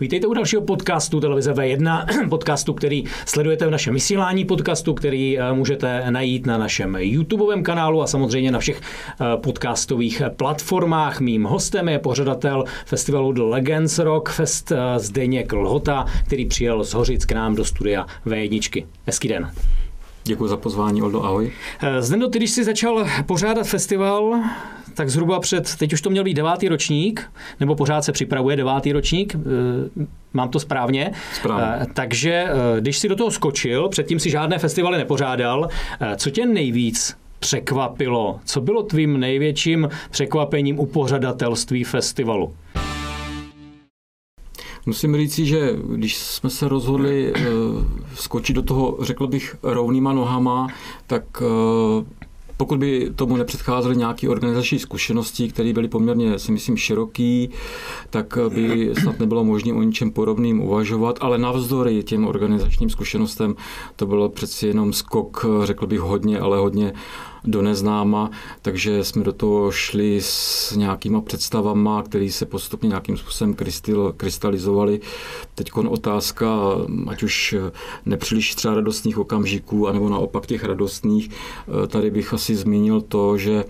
Vítejte u dalšího podcastu Televize V1, podcastu, který sledujete v našem vysílání podcastu, který eh, můžete najít na našem YouTubeovém kanálu a samozřejmě na všech eh, podcastových platformách. Mým hostem je pořadatel festivalu The Legends Rock Fest eh, Zdeněk Lhota, který přijel z Hořic k nám do studia V1. Hezký den. Děkuji za pozvání, Oldo, ahoj. Zdendo, ty když jsi začal pořádat festival, tak zhruba před, teď už to měl být devátý ročník, nebo pořád se připravuje devátý ročník, eh, mám to správně. Správně. Eh, takže eh, když si do toho skočil, předtím si žádné festivaly nepořádal, co tě nejvíc překvapilo? Co bylo tvým největším překvapením u pořadatelství festivalu? Musím říct, že když jsme se rozhodli skočit do toho, řekl bych, rovnýma nohama, tak pokud by tomu nepředcházely nějaké organizační zkušenosti, které byly poměrně, si myslím, široký, tak by snad nebylo možné o ničem podobným uvažovat, ale navzdory těm organizačním zkušenostem to bylo přeci jenom skok, řekl bych hodně, ale hodně do neznáma, takže jsme do toho šli s nějakýma představama, které se postupně nějakým způsobem krystalizovaly. Teď otázka, ať už nepříliš třeba radostných okamžiků, anebo naopak těch radostných, tady bych asi zmínil to, že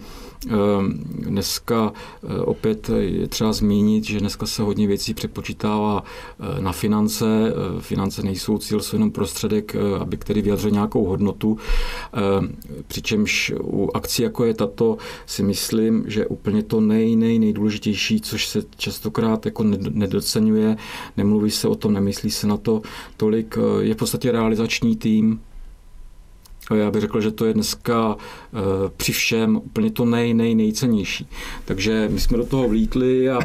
dneska eh, opět je třeba zmínit, že dneska se hodně věcí přepočítává eh, na finance. Eh, finance nejsou cíl, jsou jenom prostředek, aby který vyjadřil nějakou hodnotu. Ehm, přičemž u akcí, jako je tato, si myslím, že úplně to nej, nej, nejdůležitější, což se častokrát jako nedocenuje, nemluví se o tom, nemyslí se na to tolik, je v podstatě realizační tým, já bych řekl, že to je dneska eh, při všem úplně to nej, nej, nejcennější. Takže my jsme do toho vlítli a, a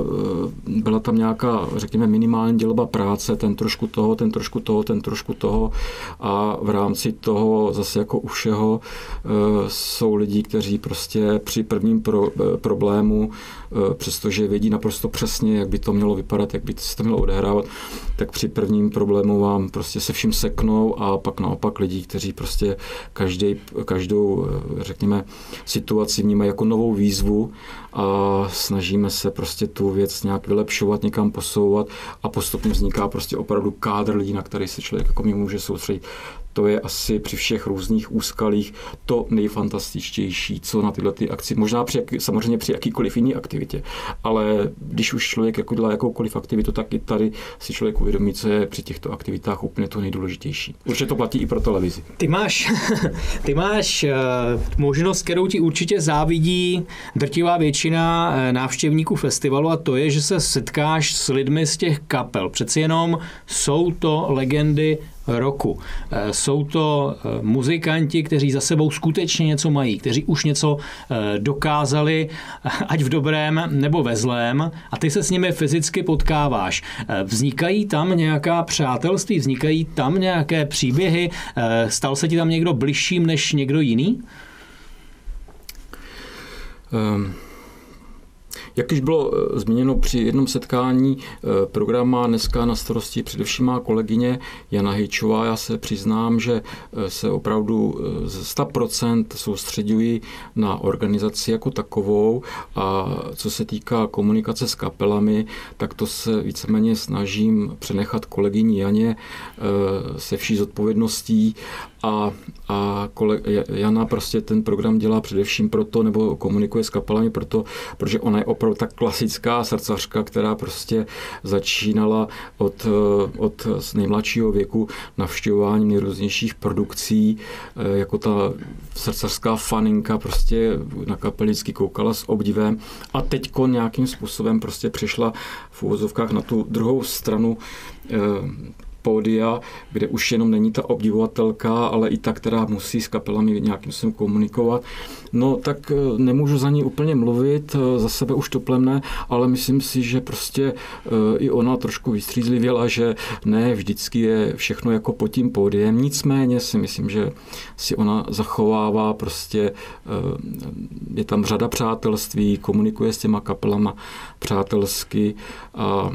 eh, byla tam nějaká, řekněme, minimální dělba práce, ten trošku toho, ten trošku toho, ten trošku toho a v rámci toho zase jako u všeho eh, jsou lidi, kteří prostě při prvním pro, problému, přestože vědí naprosto přesně, jak by to mělo vypadat, jak by se to mělo odehrávat, tak při prvním problému vám prostě se vším seknou a pak naopak lidi, kteří prostě každý, každou, eh, řekněme, situaci vnímají jako novou výzvu a snažíme se prostě tu věc nějak vylepšovat, někam posouvat a postupně vzniká prostě opravdu kádr lidí, na který se člověk jako může soustředit to je asi při všech různých úskalích to nejfantastičtější, co na tyhle ty akci, možná při, samozřejmě při jakýkoliv jiný aktivitě, ale když už člověk jako dělá jakoukoliv aktivitu, tak i tady si člověk uvědomí, co je při těchto aktivitách úplně to nejdůležitější. Určitě to platí i pro televizi. Ty máš, ty máš uh, možnost, kterou ti určitě závidí drtivá většina uh, návštěvníků festivalu a to je, že se setkáš s lidmi z těch kapel. Přeci jenom jsou to legendy roku. Eh, jsou to eh, muzikanti, kteří za sebou skutečně něco mají, kteří už něco eh, dokázali, ať v dobrém nebo ve zlém, a ty se s nimi fyzicky potkáváš. Vznikají tam nějaká přátelství, vznikají tam nějaké příběhy, stal se ti tam někdo bližším než někdo jiný? Um. Jak již bylo eh, zmíněno při jednom setkání, eh, program má dneska na starosti především má kolegyně Jana Hejčová. Já se přiznám, že eh, se opravdu z 100% soustředuji na organizaci jako takovou a co se týká komunikace s kapelami, tak to se víceméně snažím přenechat kolegyni Janě se vší zodpovědností a, a kole, Jana prostě ten program dělá především proto, nebo komunikuje s kapelami proto, protože ona je opravdu tak klasická srdcařka, která prostě začínala od, od nejmladšího věku navštěvování nejrůznějších produkcí, eh, jako ta srdcařská faninka prostě na kapelicky koukala s obdivem a teďko nějakým způsobem prostě přišla v úvozovkách na tu druhou stranu eh, pódia, kde už jenom není ta obdivovatelka, ale i ta, která musí s kapelami nějakým způsobem komunikovat. No tak eh, nemůžu za ní úplně mluvit, eh, za sebe už to plemne, ale myslím si, že prostě eh, i ona trošku vystřízlivěla, že ne vždycky je všechno jako pod tím pódiem. Nicméně si myslím, že si ona zachovává prostě, je tam řada přátelství, komunikuje s těma kapelama přátelsky a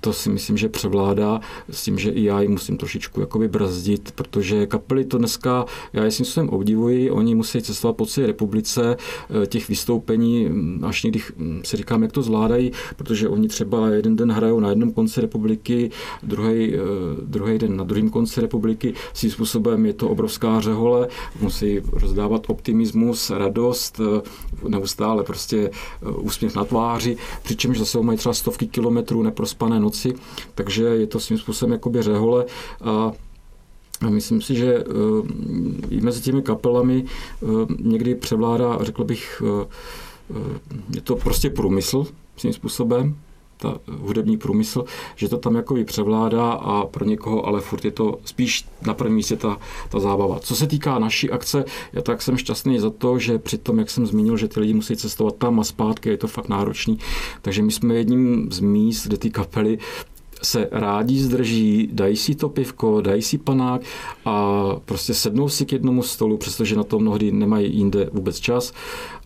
to si myslím, že převládá s tím, že i já ji musím trošičku jakoby brzdit, protože kapely to dneska, já je svým obdivuji, oni musí cestovat po celé republice, eh, těch vystoupení, hm, až někdy hm, si říkám, jak to zvládají, protože oni třeba jeden den hrajou na jednom konci republiky, druhý, eh, druhý den na druhém konci republiky, svým způsobem je to obrovská řehole, musí rozdávat optimismus, radost, neustále prostě úsměv na tváři, přičemž zase mají třeba stovky kilometrů neprospané noci, takže je to svým způsobem jakoby řehole a a myslím si, že eh, i mezi těmi kapelami eh, někdy převládá, řekl bych, eh, je to prostě průmysl svým způsobem, ta hudební průmysl, že to tam jako převládá a pro někoho ale furt je to spíš na prvním místě ta, ta zábava. Co se týká naší akce, já tak jsem šťastný za to, že při tom, jak jsem zmínil, že ty lidi musí cestovat tam a zpátky, je to fakt náročný, takže my jsme jedním z míst, kde ty kapely se rádi zdrží, dají si to pivko, dají si panák a prostě sednou si k jednomu stolu, přestože na to mnohdy nemají jinde vůbec čas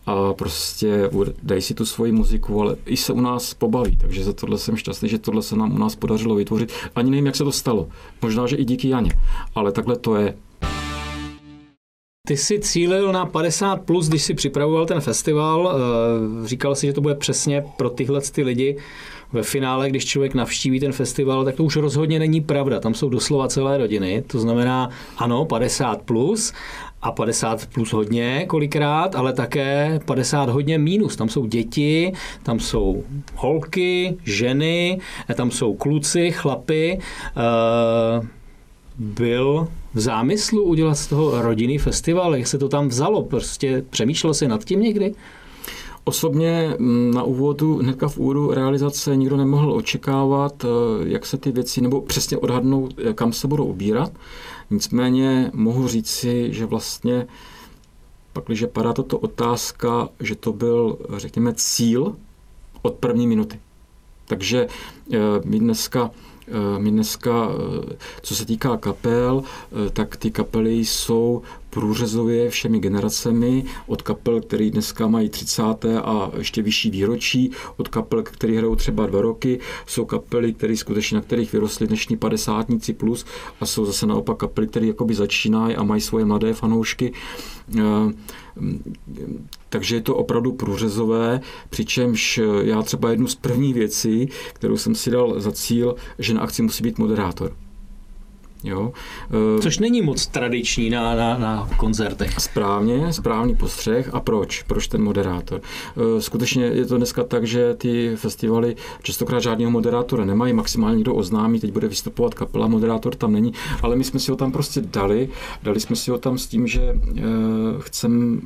a prostě dají si tu svoji muziku, ale i se u nás pobaví. Takže za tohle jsem šťastný, že tohle se nám u nás podařilo vytvořit. Ani nevím, jak se to stalo. Možná, že i díky Janě. Ale takhle to je. Ty jsi cílil na 50 plus, když si připravoval ten festival. Eh, říkal si, že to bude přesně pro tyhle ty lidi ve finále, když člověk navštíví ten festival, tak to už rozhodně není pravda. Tam jsou doslova celé rodiny. To znamená, ano, 50 plus a 50 plus hodně kolikrát, ale také 50 hodně mínus. Tam jsou děti, tam jsou holky, ženy, tam jsou kluci, chlapy. Uh, byl v zámyslu udělat z toho rodinný festival? Jak se to tam vzalo? Prostě přemýšlel jsi nad tím někdy? Osobně mm, na úvodu, hnedka v úvodu realizace nikdo nemohl očekávat, eh, jak se ty věci, nebo přesně odhadnout, eh, kam se budou ubírat. Nicméně mohu říci, že vlastně pak, když padá tato otázka, že to byl, řekněme, cíl od první minuty. Takže eh, my dneska my dneska, co se týká kapel, tak ty kapely jsou průřezově všemi generacemi, od kapel, které dneska mají 30. a ještě vyšší výročí, od kapel, které hrajou třeba dva roky, jsou kapely, které skutečně na kterých vyrostly dnešní padesátníci plus a jsou zase naopak kapely, které jakoby začínají a mají svoje mladé fanoušky. Eh, takže je to opravdu průřezové, přičemž já třeba jednu z prvních věcí, kterou jsem si dal za cíl, že na akci musí být moderátor. Jo. Eh, Což není moc tradiční na, na, na koncertech. Správně, správný postřeh. A proč? Proč ten moderátor? Eh, skutečně je to dneska tak, že ty festivaly častokrát žádného moderátora nemají, maximálně někdo oznámí, teď bude vystupovat kapela, moderátor tam není, ale my jsme si ho tam prostě dali. Dali jsme si ho tam s tím, že eh, chcem,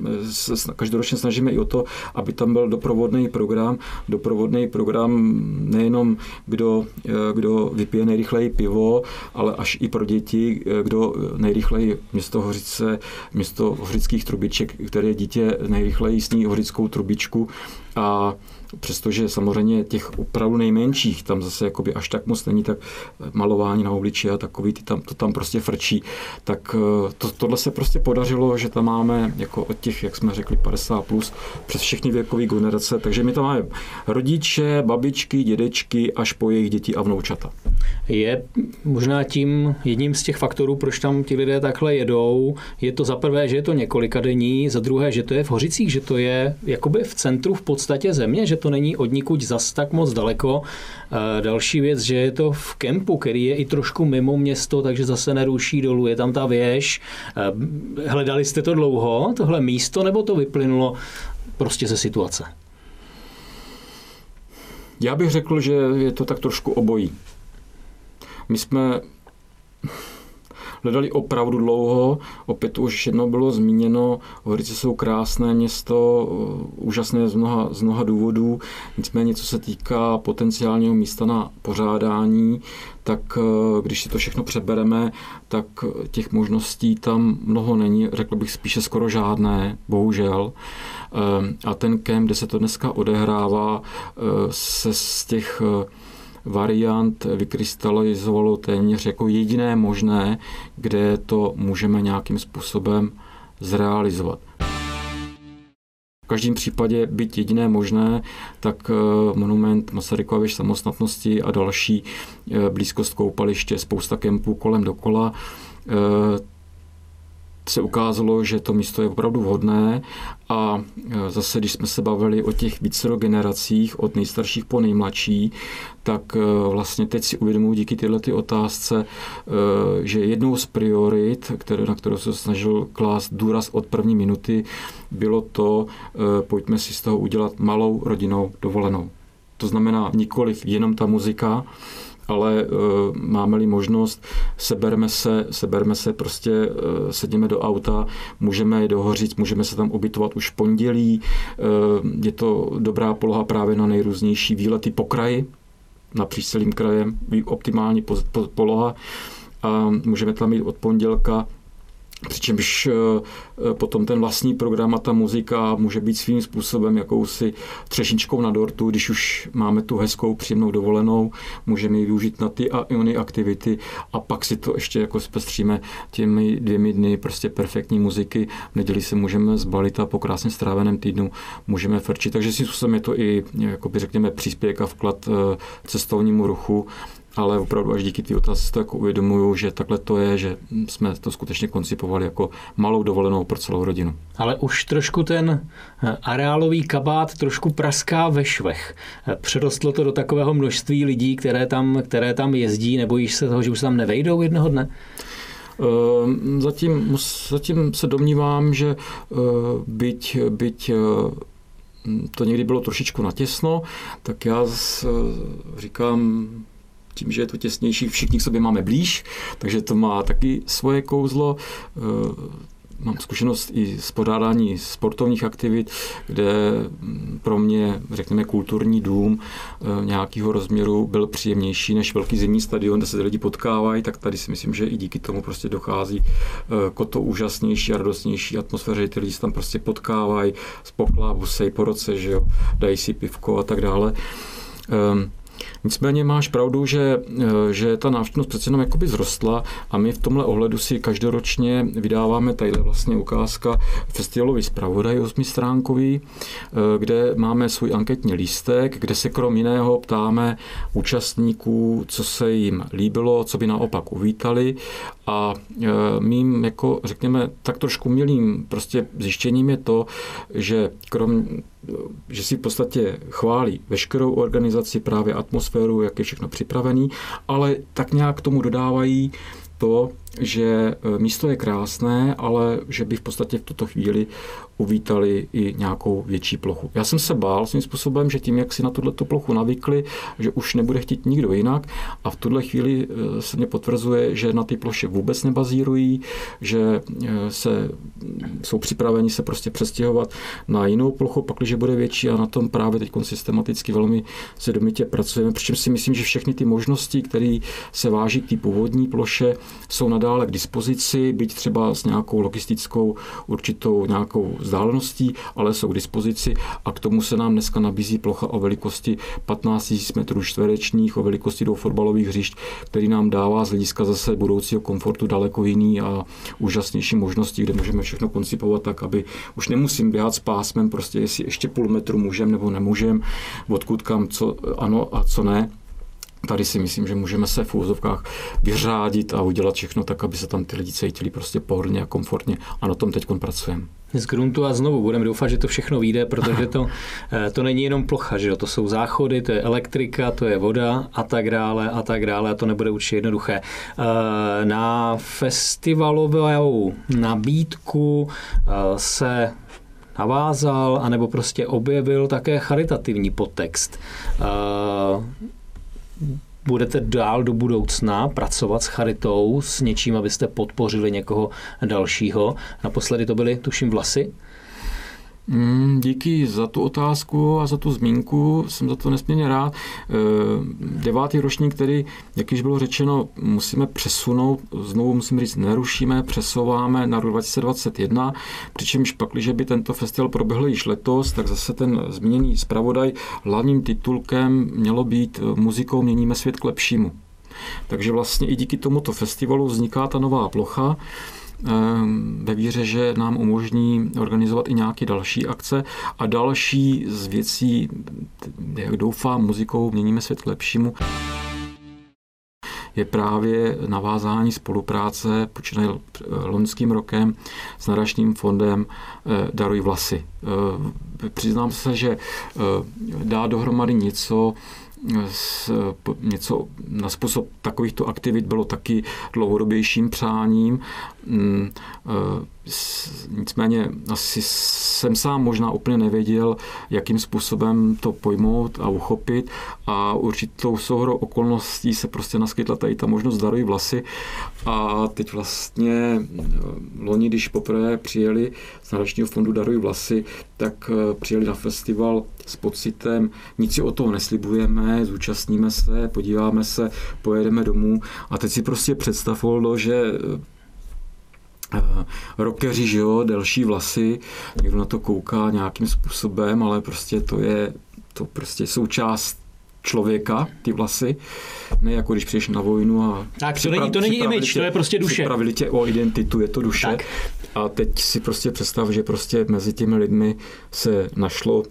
každoročně snažíme i o to, aby tam byl doprovodný program, doprovodný program nejenom kdo, kdo vypije nejrychleji pivo, ale až i pro pro děti, eh, kdo nejrychleji město Hořice, město hořických trubiček, které dítě nejrychleji sní hořickou trubičku. A přestože samozřejmě těch opravdu nejmenších, tam zase jakoby až tak moc není, tak malování na obliči a takový, ty tam, to tam prostě frčí, tak eh, to, tohle se prostě podařilo, že tam máme jako od těch, jak jsme řekli, 50 plus, přes všechny věkové generace, takže my tam máme rodiče, babičky, dědečky, až po jejich děti a vnoučata. Je možná tím jedním z těch faktorů, proč tam ti lidé takhle jedou, je to za prvé, že je to několika dení, za druhé, že to je v Hořicích, že to je jakoby v centru v podstatě země, že to není od nikud zas tak moc daleko. Další věc, že je to v kempu, který je i trošku mimo město, takže zase neruší dolů, je tam ta věž. Hledali jste to dlouho, tohle místo, nebo to vyplynulo prostě ze situace? Já bych řekl, že je to tak trošku obojí. My jsme hledali opravdu dlouho. Opět už jedno bylo zmíněno, Horice jsou krásné město, úžasné z mnoha, z mnoha důvodů. Nicméně, co se týká potenciálního místa na pořádání, tak eh, když si to všechno přebereme, tak těch možností tam mnoho není, řekl bych spíše skoro žádné, bohužel. Eh, a ten kemp, kde se to dneska odehrává, eh, se z těch variant vykrystalizovalo téměř jako jediné možné, kde to můžeme nějakým způsobem zrealizovat. každém případě byť jediné možné, tak monument Masarykova samostatnosti a další blízkost koupaliště, spousta kempů kolem dokola, se ukázalo, že to místo je opravdu vhodné a e, zase, když jsme se bavili o těch vícero generacích, od nejstarších po nejmladší, tak e, vlastně teď si uvědomuji díky tyhle ty otázce, e, že jednou z priorit, které, na kterou se snažil klást důraz od první minuty, bylo to, pojďme si z toho udělat malou rodinou dovolenou. To znamená nikoliv jenom ta muzika, ale uh, máme-li možnost, seberme se, seberme se prostě, uh, sedíme do auta, můžeme je dohořit, můžeme se tam ubytovat už v pondělí. Uh, je to dobrá poloha právě na nejrůznější výlety po kraji, napříč celým krajem, optimální po, po, poloha. A můžeme tam mít od pondělka Přičemž eh, eh, potom ten vlastní program a ta muzika může být svým způsobem jakousi třešničkou na dortu, když už máme tu hezkou příjemnou dovolenou, můžeme ji využít na ty a ony aktivity a pak si to ještě jako zpestříme těmi dvěmi dny prostě perfektní muziky. V neděli se můžeme zbalit a po krásně stráveném týdnu můžeme frčit. Takže si způsobem je to i, jakoby řekněme, příspěvek a vklad eh, cestovnímu ruchu ale opravdu až díky té otázce to jako uvědomuju, že takhle to je, že jsme to skutečně koncipovali jako malou dovolenou pro celou rodinu. Ale už trošku ten eh, areálový kabát trošku praská ve švech. Eh, přerostlo to do takového množství lidí, které tam, které tam jezdí, nebojíš se toho, že už se tam nevejdou jednoho dne? Eh, zatím, zatím se domnívám, že byť, byť to někdy bylo trošičku natěsno, tak já říkám, tím, že je to těsnější, všichni k sobě máme blíž, takže to má taky svoje kouzlo. Eh, mám zkušenost i z podádání sportovních aktivit, kde mm, pro mě, řekněme, kulturní dům eh, nějakého rozměru byl příjemnější než velký zimní stadion, kde se lidi potkávají, tak tady si myslím, že i díky tomu prostě dochází eh, k to úžasnější a radostnější atmosféře, ty lidi se tam prostě potkávají, spoklávu se po roce, že jo, dají si pivko a tak dále. Um, Nicméně máš pravdu, že, eh, že ta návštěvnost přece jenom jakoby zrostla a my v tomhle ohledu si každoročně vydáváme tady vlastně ukázka festivalový zpravodaj osmistránkový, eh, kde máme svůj anketní lístek, kde se krom jiného ptáme účastníků, co se jim líbilo, co by naopak uvítali a eh, mým, jako řekněme, tak trošku milým prostě zjištěním je to, že krom že si v podstatě chválí veškerou organizaci, právě atmosféru, jak je všechno připravený, ale tak nějak k tomu dodávají to, že e, místo je krásné, ale že by v podstatě v tuto chvíli uvítali i nějakou větší plochu. Já jsem se bál svým způsobem, že tím, jak si na tuto plochu navykli, že už nebude chtít nikdo jinak. A v tuhle chvíli e, se mě potvrzuje, že na ty ploše vůbec nebazírují, že e, se, jsou připraveni se prostě přestěhovat na jinou plochu, pakliže bude větší. A na tom právě teď systematicky velmi sedomitě pracujeme, přičem si myslím, že všechny ty možnosti, které se váží k té původní ploše, jsou nadále k dispozici, byť třeba s nějakou logistickou určitou nějakou vzdáleností, ale jsou k dispozici a k tomu se nám dneska nabízí plocha o velikosti 15 000 metrů čtverečních, o velikosti dvou fotbalových hřišť, který nám dává z hlediska zase budoucího komfortu daleko jiný a úžasnější možnosti, kde můžeme všechno koncipovat tak, aby už nemusím běhat s pásmem, prostě jestli ještě půl metru můžem nebo nemůžem, odkud kam, co ano a co ne tady si myslím, že můžeme se v úzovkách vyřádit a udělat všechno tak, aby se tam ty lidi cítili prostě pohodlně a komfortně a na tom teď pracujeme. Z gruntu a znovu budeme doufat, že to všechno vyjde, protože to, eh, to není jenom plocha, že jo? to jsou záchody, to je elektrika, to je voda a tak dále a tak dále a to nebude určitě jednoduché. Eh, na festivalovou nabídku eh, se navázal anebo prostě objevil také charitativní podtext budete dál do budoucna pracovat s charitou, s něčím, abyste podpořili někoho dalšího. Naposledy to byly, tuším, vlasy. Mm, díky za tu otázku a za tu zmínku, jsem za to nesmírně rád. Eh, devátý ročník, který, jak již bylo řečeno, musíme přesunout, znovu musím říct, nerušíme, přesouváme na rok 2021, přičemž pak, když by tento festival proběhl již letos, tak zase ten zmíněný zpravodaj hlavním titulkem mělo být muzikou měníme svět k lepšímu. Takže vlastně i díky tomuto festivalu vzniká ta nová plocha, ve víře, že nám umožní organizovat i nějaké další akce a další z věcí, jak doufám, muzikou měníme svět k lepšímu je právě navázání spolupráce počínaje loňským rokem s nadačním fondem eh, Daruj vlasy. Eh, přiznám se, že eh, dá dohromady něco, něco na způsob takovýchto aktivit bylo taky dlouhodobějším přáním. Nicméně asi jsem sám možná úplně nevěděl, jakým způsobem to pojmout a uchopit a určitou souhrou okolností se prostě naskytla tady ta možnost darují vlasy. A teď vlastně eh, loni, když poprvé přijeli z Národního fondu Darují vlasy, tak eh, přijeli na festival s pocitem, nic si o toho neslibujeme, zúčastníme se, podíváme se, pojedeme domů. A teď si prostě představ, že eh, rokeři, že jo, delší vlasy, někdo na to kouká nějakým způsobem, ale prostě to je to prostě součást člověka, ty vlasy, ne jako když přijdeš na vojnu a... Tak to není, to není image, tě, to je prostě duše. Připravili tě o identitu, je to duše. Tak. A teď si prostě představ, že prostě mezi těmi lidmi se našlo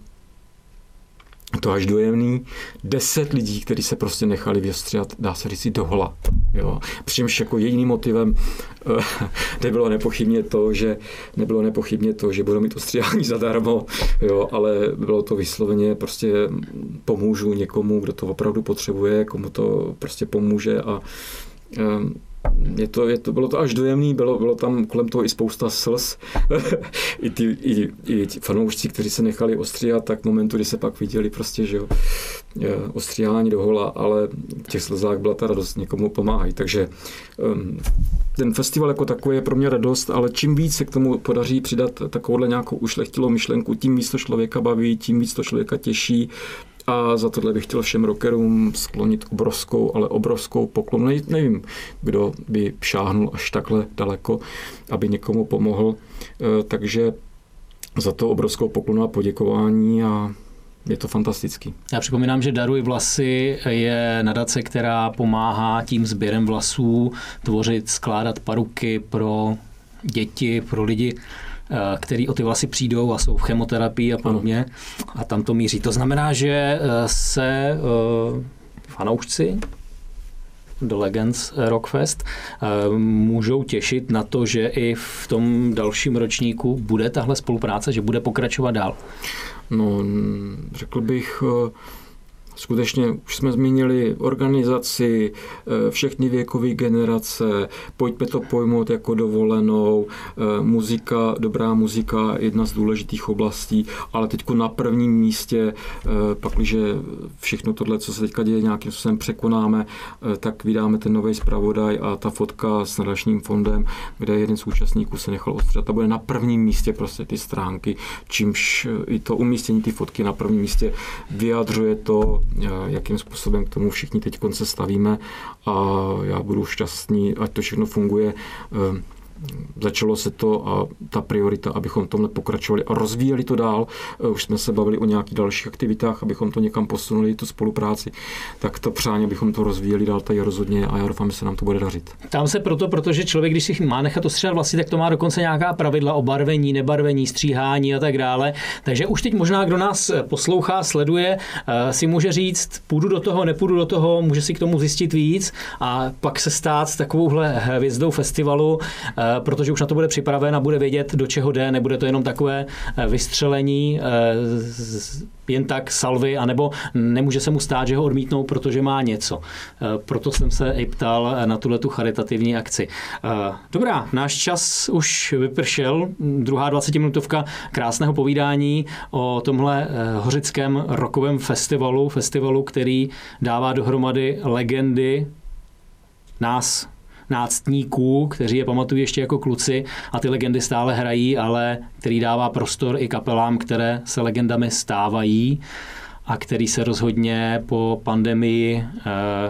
to až dojemný. Deset lidí, kteří se prostě nechali věstřiat, dá se říct, dohola. Jo. Přičemž jako jediným motivem uh, nebylo nepochybně to, že nebylo nepochybně to, že budou mít ostříhání zadarmo, jo, ale bylo to vysloveně prostě pomůžu někomu, kdo to opravdu potřebuje, komu to prostě pomůže a um, je to, je to, bylo to až dojemný, bylo, bylo tam kolem toho i spousta slz. I, ty, i, I ti fanoušci, kteří se nechali ostříhat, tak momentu, kdy se pak viděli prostě, že jo, ostříhání do hola, ale v těch slzách byla ta radost, někomu pomáhají. Takže um, ten festival jako takový je pro mě radost, ale čím víc se k tomu podaří přidat takovouhle nějakou ušlechtilou myšlenku, tím víc to člověka baví, tím víc to člověka těší, a za tohle bych chtěl všem rockerům sklonit obrovskou, ale obrovskou poklonu. Ne, nevím, kdo by šáhnul až takhle daleko, aby někomu pomohl. E, takže za to obrovskou poklonu a poděkování a je to fantastický. Já připomínám, že Daruj vlasy je nadace, která pomáhá tím sběrem vlasů tvořit, skládat paruky pro děti, pro lidi který o ty vlasy přijdou a jsou v chemoterapii a podobně. A tam to míří. To znamená, že eh, se eh, fanoušci The Legends Rockfest můžou těšit na to, že i v tom dalším ročníku bude tahle spolupráce, že bude pokračovat dál? No, řekl bych, Skutečně už jsme zmínili organizaci, eh, všechny věkové generace, pojďme to pojmout jako dovolenou, eh, muzika, dobrá muzika, jedna z důležitých oblastí, ale teď na prvním místě, eh, pakliže všechno tohle, co se teďka děje, nějakým způsobem překonáme, tak vydáme ten nový zpravodaj a ta fotka s nadačním fondem, kde jeden z účastníků se nechal ostřet, ta bude na prvním místě prostě ty stránky, čímž i to umístění ty fotky na prvním místě vyjadřuje to, jakým způsobem k tomu všichni teď se stavíme. A já budu šťastný, ať to všechno funguje eh, začalo se to a ta priorita, abychom tomhle pokračovali a rozvíjeli to dál. Eh, už jsme se bavili o nějakých dalších aktivitách, abychom to někam posunuli, tu spolupráci, tak to přání, abychom to rozvíjeli dál tady rozhodně a já doufám, že se nám to bude dařit. Tam se proto, protože člověk, když si má nechat ostříhat vlasy, tak to má dokonce nějaká pravidla o barvení, nebarvení, stříhání a tak dále. Takže už teď možná, kdo nás poslouchá, sleduje, eh, si může říct, půjdu do toho, nepůjdu do toho, může si k tomu zjistit víc a pak se stát takovouhle hvězdou festivalu eh, protože už na to bude připraven a bude vědět, do čeho jde, nebude to jenom takové eh, vystřelení eh, jen tak salvy, anebo nemůže se mu stát, že ho odmítnou, protože má něco. Eh, proto jsem se i ptal na tuhle tu charitativní akci. Dobrá, náš čas už vypršel, druhá 20-minutovka krásného povídání o tomhle hořickém rokovém festivalu, festivalu, který dává dohromady legendy nás, náctníků, kteří je pamatují ještě jako kluci a ty legendy stále hrají, ale který dává prostor i kapelám, které se legendami stávají a který se rozhodně po pandemii eh,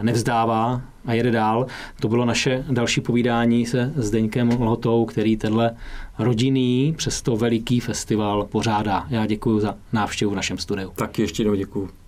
nevzdává a jede dál. To bylo naše další povídání se Zdeňkem Lhotou, který tenhle rodinný, přesto veliký festival pořádá. Já děkuji za návštěvu v našem studiu. Tak ještě jednou děkuji.